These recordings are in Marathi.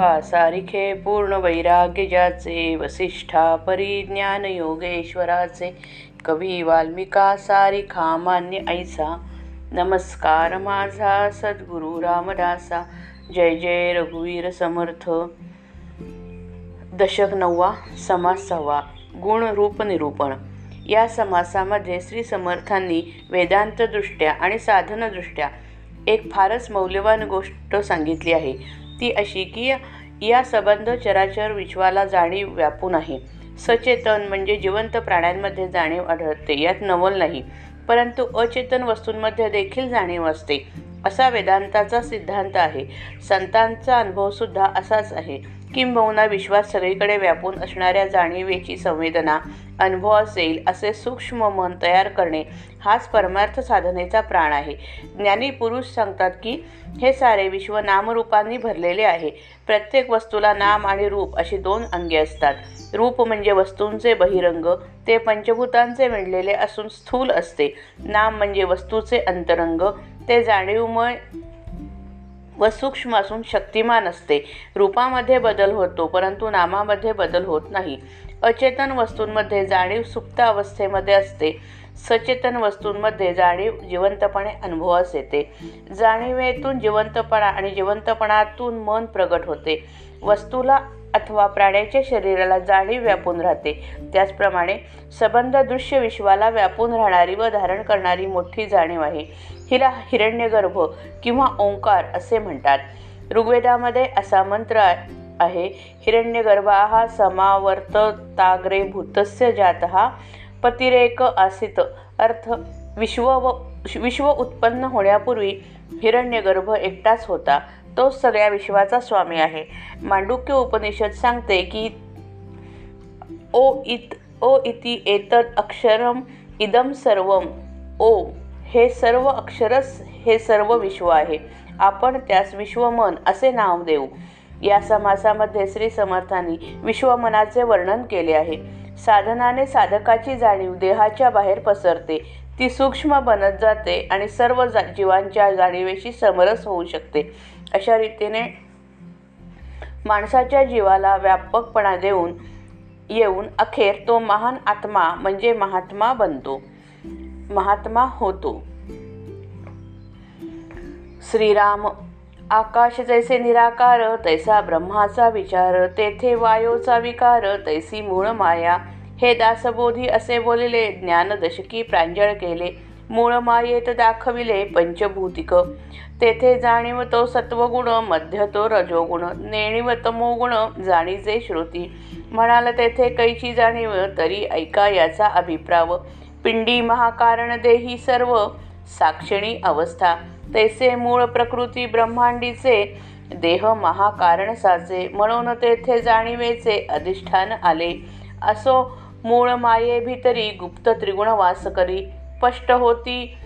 सारिखे पूर्ण वैराग्य ज्याचे वसिष्ठा परिज्ञान योगेश्वराचे कवी वाल्मिका सारिखा मान्य ऐसा। नमस्कार माझा सद्गुरु रामदासा। जय जय रघुवीर समर्थ। दशक नववा समास सहावा गुण रूप निरूपण। या समासामध्ये श्री समर्थांनी वेदांतदृष्ट्या आणि साधनदृष्ट्या एक फारच मौल्यवान गोष्ट सांगितली आहे। ती अशी की या संबंध चराचर विश्वाला जाणीव व्यापून आहे सचेतन म्हणजे जिवंत प्राण्यांमध्ये जाणीव आढळते यात नवल नाही. परंतु अचेतन वस्तूंमध्ये देखील जाणीव असते. असा वेदांताचा सिद्धांत आहे. संतांचा अनुभवसुद्धा असाच आहे. किंबहुना विश्वास सगळीकडे व्यापून असणाऱ्या जाणीवेची संवेदना अनुभव असेल असे सूक्ष्म मन तयार करणे हाच परमार्थ साधनेचा प्राण आहे. ज्ञानी पुरुष सांगतात की हे सारे विश्व नामरूपांनी भरलेले आहे. प्रत्येक वस्तूला नाम आणि रूप अशी दोन अंगे असतात. रूप म्हणजे वस्तूंचे बहिरंग ते पंचभूतांचे विणलेले असून स्थूल असते. नाम म्हणजे वस्तूचे अंतरंग ते जाणीवमय व सूक्ष्म असून शक्तिमान असते. रूपामध्ये बदल होतो परंतु नामामध्ये बदल होत नाही. अचेतन वस्तूंमध्ये जाणीव सुप्त अवस्थेमध्ये असते. सचेतन वस्तूंमध्ये जाणीव जिवंतपणे अनुभवास येते. जाणीवेतून जिवंतपणा आणि जिवंतपणातून मन प्रगट होते. वस्तूला अथवा प्राण्याच्या शरीराला जाणीव व्यापून राहते. त्याचप्रमाणे संबंध दृश्य विश्वाला व्यापून राहणारी व धारण करणारी मोठी जाणीव आहे. हिला हिरण्यगर्भ किंवा ओंकार असे म्हणतात. ऋग्वेदामध्ये असा मंत्र आहे हिरण्यगर्भा हा समावर्तताग्रे भूतस्य जात पतिरेक आसित. अर्थ विश्व व विश्व उत्पन्न होण्यापूर्वी हिरण्यगर्भ एकटाच होता. तोच सगळ्या विश्वाचा स्वामी आहे. मांडुक्य उपनिषद सांगते की ओ इत ओ इति एतद अक्षरम इदम सर्वम. ओ हे सर्व अक्षरच हे सर्व विश्व आहे. आपण त्यास विश्वमन असे नाव देऊ. या समासामध्ये श्री समर्थांनी विश्वमनाचे वर्णन केले आहे. साधनाने साधकाची जाणीव देहाच्या बाहेर पसरते. ती सूक्ष्म बनत जाते आणि सर्व जा जीवांच्या जाणीवेशी समरस होऊ शकते. अशा रीतीने माणसाच्या जीवाला व्यापकपणा देऊन येऊन अखेर तो महान आत्मा म्हणजे महात्मा बनतो. महात्मा होतो. श्रीराम आकाश जैसे निराकार तैसा ब्रह्माचा विचार तेथे वायोचा विकार तैसी मूळ माया. हे दासबोधी असे बोलले ज्ञानदशकी प्रांजळ केले. मूळ मायेत दाखविले पंचभूतिक. तेथे जाणीव तो सत्वगुण मध्य तो रजोगुण. नेणीव तमोगुण जाणीचे श्रुती. म्हणाल तेथे कैची जाणीव तरी ऐका याचा अभिप्राव. पिंडी महाकारण देही सर्व साक्षिणी अवस्था. तैसे मूळ प्रकृती ब्रह्मांडीचे देह महाकारण साचे. म्हणून तेथे जाणीवेचे अधिष्ठान आले. असो मूळ माये भितरी गुप्त त्रिगुण वास करी. स्पष्ट होती.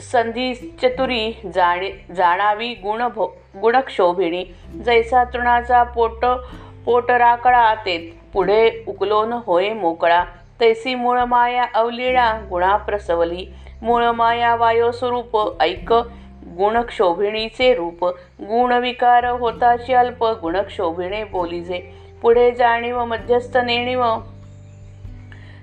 संधी चतुरी जाणी जाणावी गुण भो गुणक्षोभिणी. जैसा तृणाचा पोट पोटराकळा ते पुढे उकलोन होय मोकळा. तैसी मूळ माया गुणा प्रसवली. मूळ माया वायोस्वरूप ऐक. गुणक्षोभिणीचे रूप. गुणविकार होताची अल्प गुणक्षोभिणे बोलिजे. पुढे जाणीव मध्यस्थ नेणीव.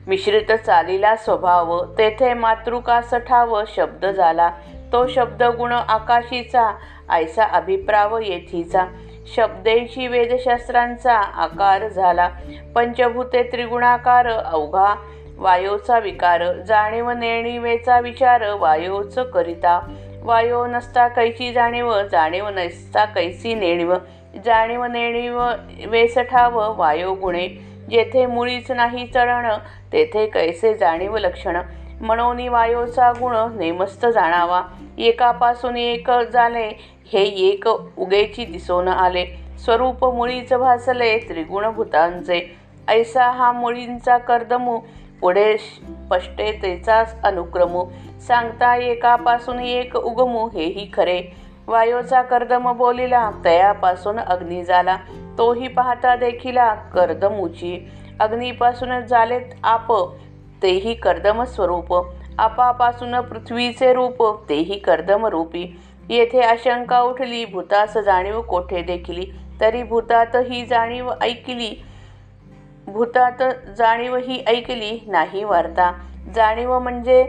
मिश्रित चालीला स्वभाव तेथे मातृकासठाव शब्द झाला. तो शब्द गुण आकाशीचा ऐसा अभिप्राव येथीचा. शब्देशी वेदशास्त्रांचा आकार झाला. पंचभूते त्रिगुणाकार अवघा वायोचा विकार जाणीव नेणिवेचा विचार वायोच करिता. वायो नसता कैची जाणीव जाणीव नसता कैसी नेणीव. जाणीव नेणीव वेसठाव वायो गुणे. जेथे मुळीच नाही चरण तेथे कैसे जाणीव लक्षण? म्हणून वायोचा गुण नेमस्त जाणावा. एकापासून एक झाले हे एक उगेची दिसून आले. स्वरूप मुळीच भासले त्रिगुणभूतांचे. ऐसा हा मुळींचा कर्दमू पुढे स्पष्टतेचाच अनुक्रमू. सांगता एकापासून एक उगमू हेही खरे. वायोचा कर्दम बोलिला तयापासून अग्नी झाला तोही पाहता देखिला कर्दमूची अग्नीपासून झालेत आप तेही कर्दम स्वरूप. आपापासून पृथ्वीचे रूप तेही कर्दम रूपी. येथे आशंका उठली भूतास जाणीव कोठे देखिली? तरी भूतात ही जाणीव ऐकली. भूतात जाणीव ही ऐकली नाही वार्ता. जाणीव म्हणजे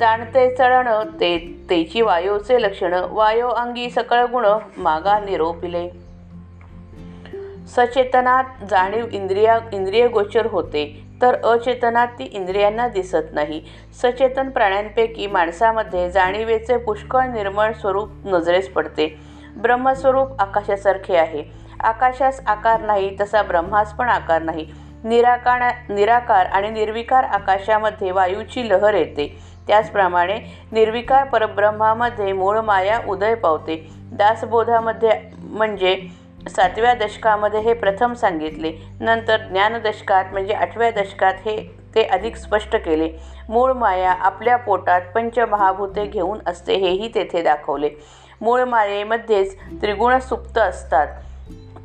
जाणते चळण ते तेची वायोचे लक्षण वायो अंगी सकळ गुण मागा निरोपिले. सचेतनात जाणीव इंद्रिया इंद्रिय गोचर होते तर अचेतनात ती इंद्रियांना दिसत नाही. सचेतन प्राण्यांपैकी माणसामध्ये जाणीवेचे पुष्कळ निर्मळ स्वरूप नजरेस पडते. ब्रह्मस्वरूप आकाशासारखे आहे. आकाशास आकार नाही तसा ब्रह्मास पण आकार नाही. निराकार निराकार आणि निर्विकार आकाशामध्ये वायूची लहर येते. त्याचप्रमाणे निर्विकार परब्रह्मामध्ये मूळ माया उदय पावते. दासबोधामध्ये म्हणजे सातव्या दशकामध्ये हे प्रथम सांगितले. नंतर ज्ञानदशकात म्हणजे आठव्या दशकात हे ते अधिक स्पष्ट केले. मूळ माया आपल्या पोटात पंचमहाभूते घेऊन असते हेही तेथे दाखवले. मूळ मायेमध्येच त्रिगुण सुप्त असतात.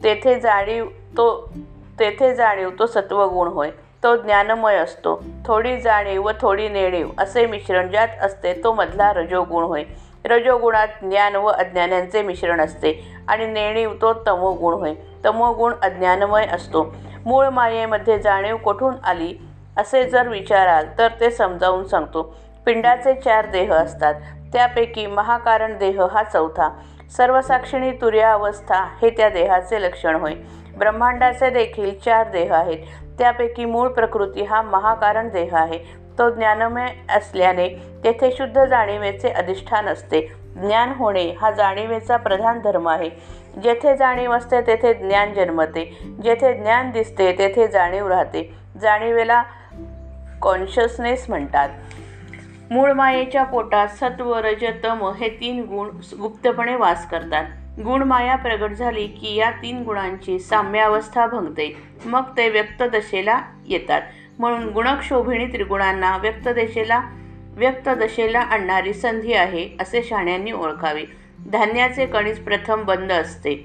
तेथे जाणीव तो तेथे जाणीव तो सत्वगुण होय. तो ज्ञानमय असतो. थोडी जाणीव व थोडी नेणीव असे मिश्रण ज्यात असते तो मधला रजोगुण होय. रजोगुणात ज्ञान व अज्ञानांचे मिश्रण असते आणि नेणीव तो तमोगुण होय. तमोगुण अज्ञानमय असतो. मूळ मायेमध्ये जाणीव कुठून आली? असे जर विचाराल तर ते समजावून सांगतो. पिंडाचे चार देह असतात. त्यापैकी महाकारण देह हा चौथा. सर्वसाक्षिणी तुर्या अवस्था हे त्या देहाचे लक्षण होय. ब्रह्मांडाचे देखील चार देह आहेत. त्यापैकी मूळ प्रकृती हा महाकारण देह आहे. तो ज्ञानमय असल्याने तेथे शुद्ध जाणीवेचे अधिष्ठान असते. ज्ञान होणे हा जाणीवेचा प्रधान धर्म आहे. जेथे जाणीव असते तेथे ज्ञान जन्मते. जेथे ज्ञान दिसते तेथे जाणीव राहते. जाणीवेला कॉन्शियसनेस म्हणतात. मूळ मायेच्या पोटात सत्व रज तम हे तीन गुण गुप्तपणे वास करतात. गुणमाया प्रगट झाली की या तीन गुणांची साम्यावस्था भंगते. मग ते व्यक्तदशेला येतात. म्हणून गुणक्षोभिणी त्रिगुणांना व्यक्तदशेला व्यक्तदशेला आणणारी संधी आहे असे शाण्यांनी ओळखावे. धान्याचे कणीस प्रथम बंद असते.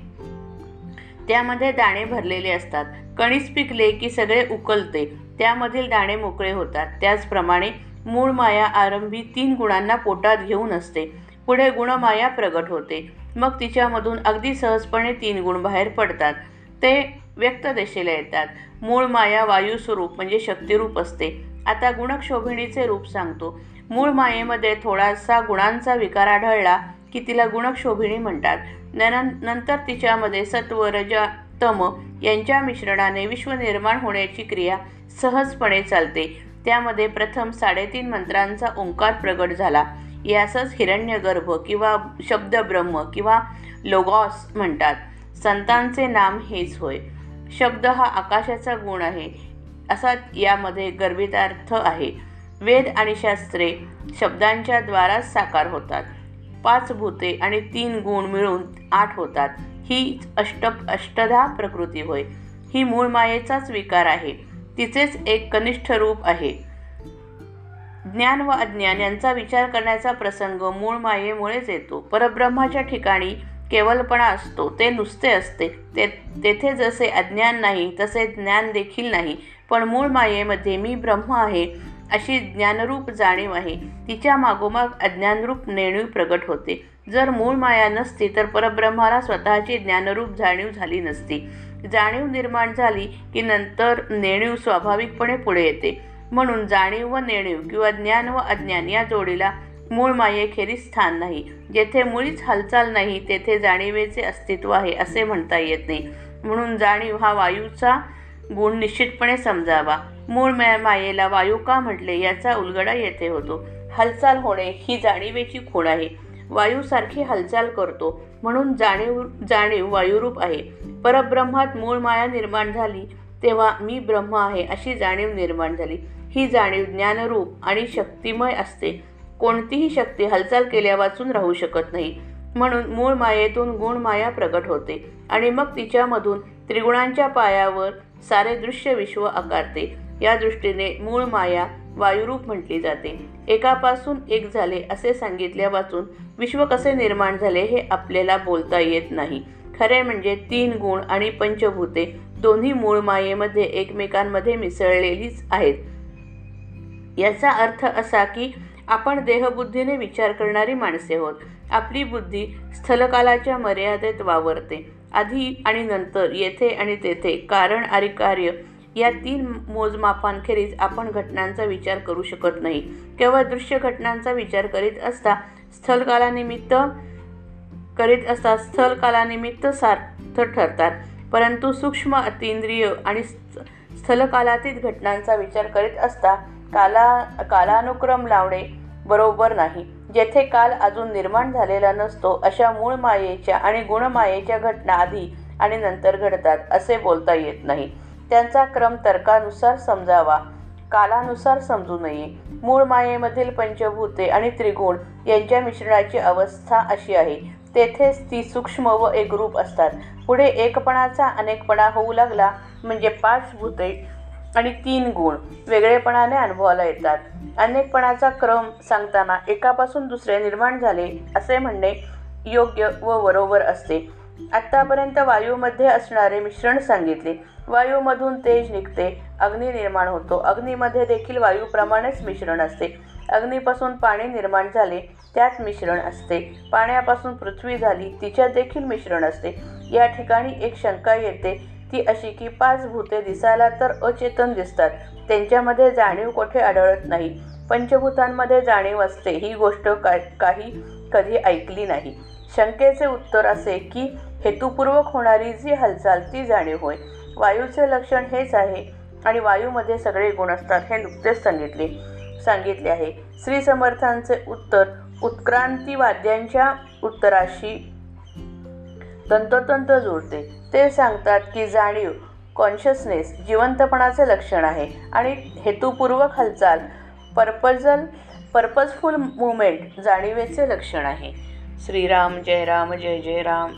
त्यामध्ये दाणे भरलेले असतात. कणीस पिकले की सगळे उकलते. त्यामधील दाणे मोकळे होतात. त्याचप्रमाणे मूळ माया आरंभी तीन गुणांना पोटात घेऊन असते. पुढे गुणमाया प्रगट होते. मग तिच्यामधून अगदी सहजपणे तीन गुण बाहेर पडतात. ते व्यक्त दिशेला येतात. मूळ माया वायू स्वरूप म्हणजे शक्तिरूप असते. आता गुणक्षोभिणीचे रूप सांगतो. मूळ मायेमध्ये थोडासा गुणांचा विकार आढळला की तिला गुणक्षोभिणी म्हणतात. नंतर तिच्यामध्ये सत्व रज तम यांच्या मिश्रणाने विश्व निर्माण होण्याची क्रिया सहजपणे चालते. त्यामध्ये प्रथम साडेतीन मंत्रांचा ओंकार प्रगट झाला. यासच हिरण्यगर्भ किंवा शब्द ब्रह्म किंवा लोगॉस म्हणतात. संतांचे नाम हेच होय. शब्द हा आकाशाचा गुण आहे. असा यामध्ये गर्भितार्थ आहे. वेद आणि शास्त्रे शब्दांच्या द्वाराच साकार होतात. पाच भूते आणि तीन गुण मिळून आठ होतात. ही अष्ट अष्टधा प्रकृती होय. ही मूळ मायेचाच विकार आहे. तिचेच एक कनिष्ठ रूप आहे. ज्ञान व अज्ञान यांचा विचार करण्याचा प्रसंग मूळ मायेमुळेच येतो. परब्रह्माच्या ठिकाणी केवलपणा असतो ते नुसते असते. ते तेथे जसे अज्ञान नाही तसे ज्ञान देखील नाही. पण मूळ मायेमध्ये मी ब्रह्म आहे अशी ज्ञानरूप जाणीव आहे. तिच्या मागोमाग अज्ञानरूप नेणीव प्रगट होते. जर मूळ माया नसती तर परब्रह्माला स्वतःची ज्ञानरूप जाणीव झाली नसती. जाणीव निर्माण झाली की नंतर नेणीव स्वाभाविकपणे पुढे येते. म्हणून जाणीव व नेणीव किंवा ज्ञान व अज्ञान या जोडीला मूळ मायेखेरीज स्थान नाही. जेथे मुळीच हालचाल नाही तेथे जाणीवेचे अस्तित्व आहे असे म्हणता येत नाही. म्हणून जाणीव हा वायूचा गुण निश्चितपणे समजावा. मूळ मायेला वायू का म्हटले याचा उलगडा येथे होतो. हालचाल होणे ही जाणीवेची खूण आहे. वायूसारखी हालचाल करतो. म्हणून जाणीव जाणीव वायुरूप आहे. परब्रह्मात मूळ माया निर्माण झाली तेव्हा मी ब्रह्म आहे अशी जाणीव निर्माण झाली. ही जाणीव ज्ञानरूप आणि शक्तिमय असते. कोणतीही शक्ती हालचाल केल्या वाचून राहू शकत नाही. म्हणून मूळ मायेतून गुण माया प्रगट होते आणि मग तिच्यामधून त्रिगुणांच्या पायावर सारे दृश्य विश्व आकारते. या दृष्टीने मूळ माया वायुरूप म्हटली जाते. एकापासून एक झाले असे सांगितल्या वाचून विश्व कसे निर्माण झाले हे आपल्याला बोलता येत नाही. खरे म्हणजे तीन गुण आणि पंचभूते दोन्ही मूळ मायेमध्ये एकमेकांमध्ये मिसळलेलीच आहेत. याचा अर्थ असा की आपण देहबुद्धीने विचार करणारी माणसे होत. आपली बुद्धी स्थलकालाच्या मर्यादेत वावरते. आधी आणि नंतर येथे आणि तेथे कारण आणि कार्य या तीन मोजमापांखेरीज आपण घटनांचा विचार करू शकत नाही. केवळ दृश्य घटनांचा विचार करीत असता स्थलकालानिमित्त करीत असता स्थलकालानिमित्त सार्थ ठरतात. परंतु सूक्ष्म अतिंद्रिय आणि स्थलकालातील स्थलकालातीत घटनांचा विचार करीत असता काला कालानुक्रम लावणे बरोबर नाही. जेथे काल अजून निर्माण झालेला नसतो अशा मूळ मायेच्या आणि गुणमायेच्या घटना आधी आणि नंतर घडतात असे बोलता येत नाही. त्यांचा क्रम तर्कानुसार समजावा. कालानुसार समजू नये. मूळ मायेमधील पंचभूते आणि त्रिगुण यांच्या मिश्रणाची अवस्था अशी आहे. तेथेच ती सूक्ष्म व एकरूप असतात. पुढे एकपणाचा अनेकपणा होऊ लागला म्हणजे पाच भूते आणि तीन गुण वेगळेपणाने अनुभवाला येतात. अनेकपणाचा क्रम सांगताना एकापासून दुसरे निर्माण झाले असे म्हणणे योग्य व बरोबर असते. आत्तापर्यंत वायूमध्ये असणारे मिश्रण सांगितले. वायूमधून तेज निघते अग्नी निर्माण होतो. अग्नीमध्ये देखील वायूप्रमाणेच मिश्रण असते. अग्नीपासून पाणी निर्माण झाले त्यात मिश्रण असते. पाण्यापासून पृथ्वी झाली तिच्यात देखील मिश्रण असते. या ठिकाणी एक शंका येते ती अशी की पाच भूते दिसायला तर अचेतन दिसतात. त्यांच्यामध्ये जाणीव कोठे आढळत नाही. पंचभूतांमध्ये जाणीव असते. ही गोष्ट का काही कधी ऐकली नाही. शंकेचे उत्तर असे की हेतुपूर्वक होणारी जी हालचाल ती जाणीव होय. वायूचे लक्षण हेच आहे आणि वायूमध्ये सगळे गुण असतात हे नुकतेच सांगितले सांगितले आहे. श्री समर्थांचे उत्तर उत्क्रांतीवाद्यांच्या उत्तराशी तंतोतंत जुळते. ते सांगतात की जाणीव कॉन्शियसनेस जिवंतपणाचे लक्षण आहे आणि हेतुपूर्वक हालचाल पर्पजल पर्पजफुल मुवमेंट जाणीवेचे लक्षण आहे. श्रीराम जय राम जय जय राम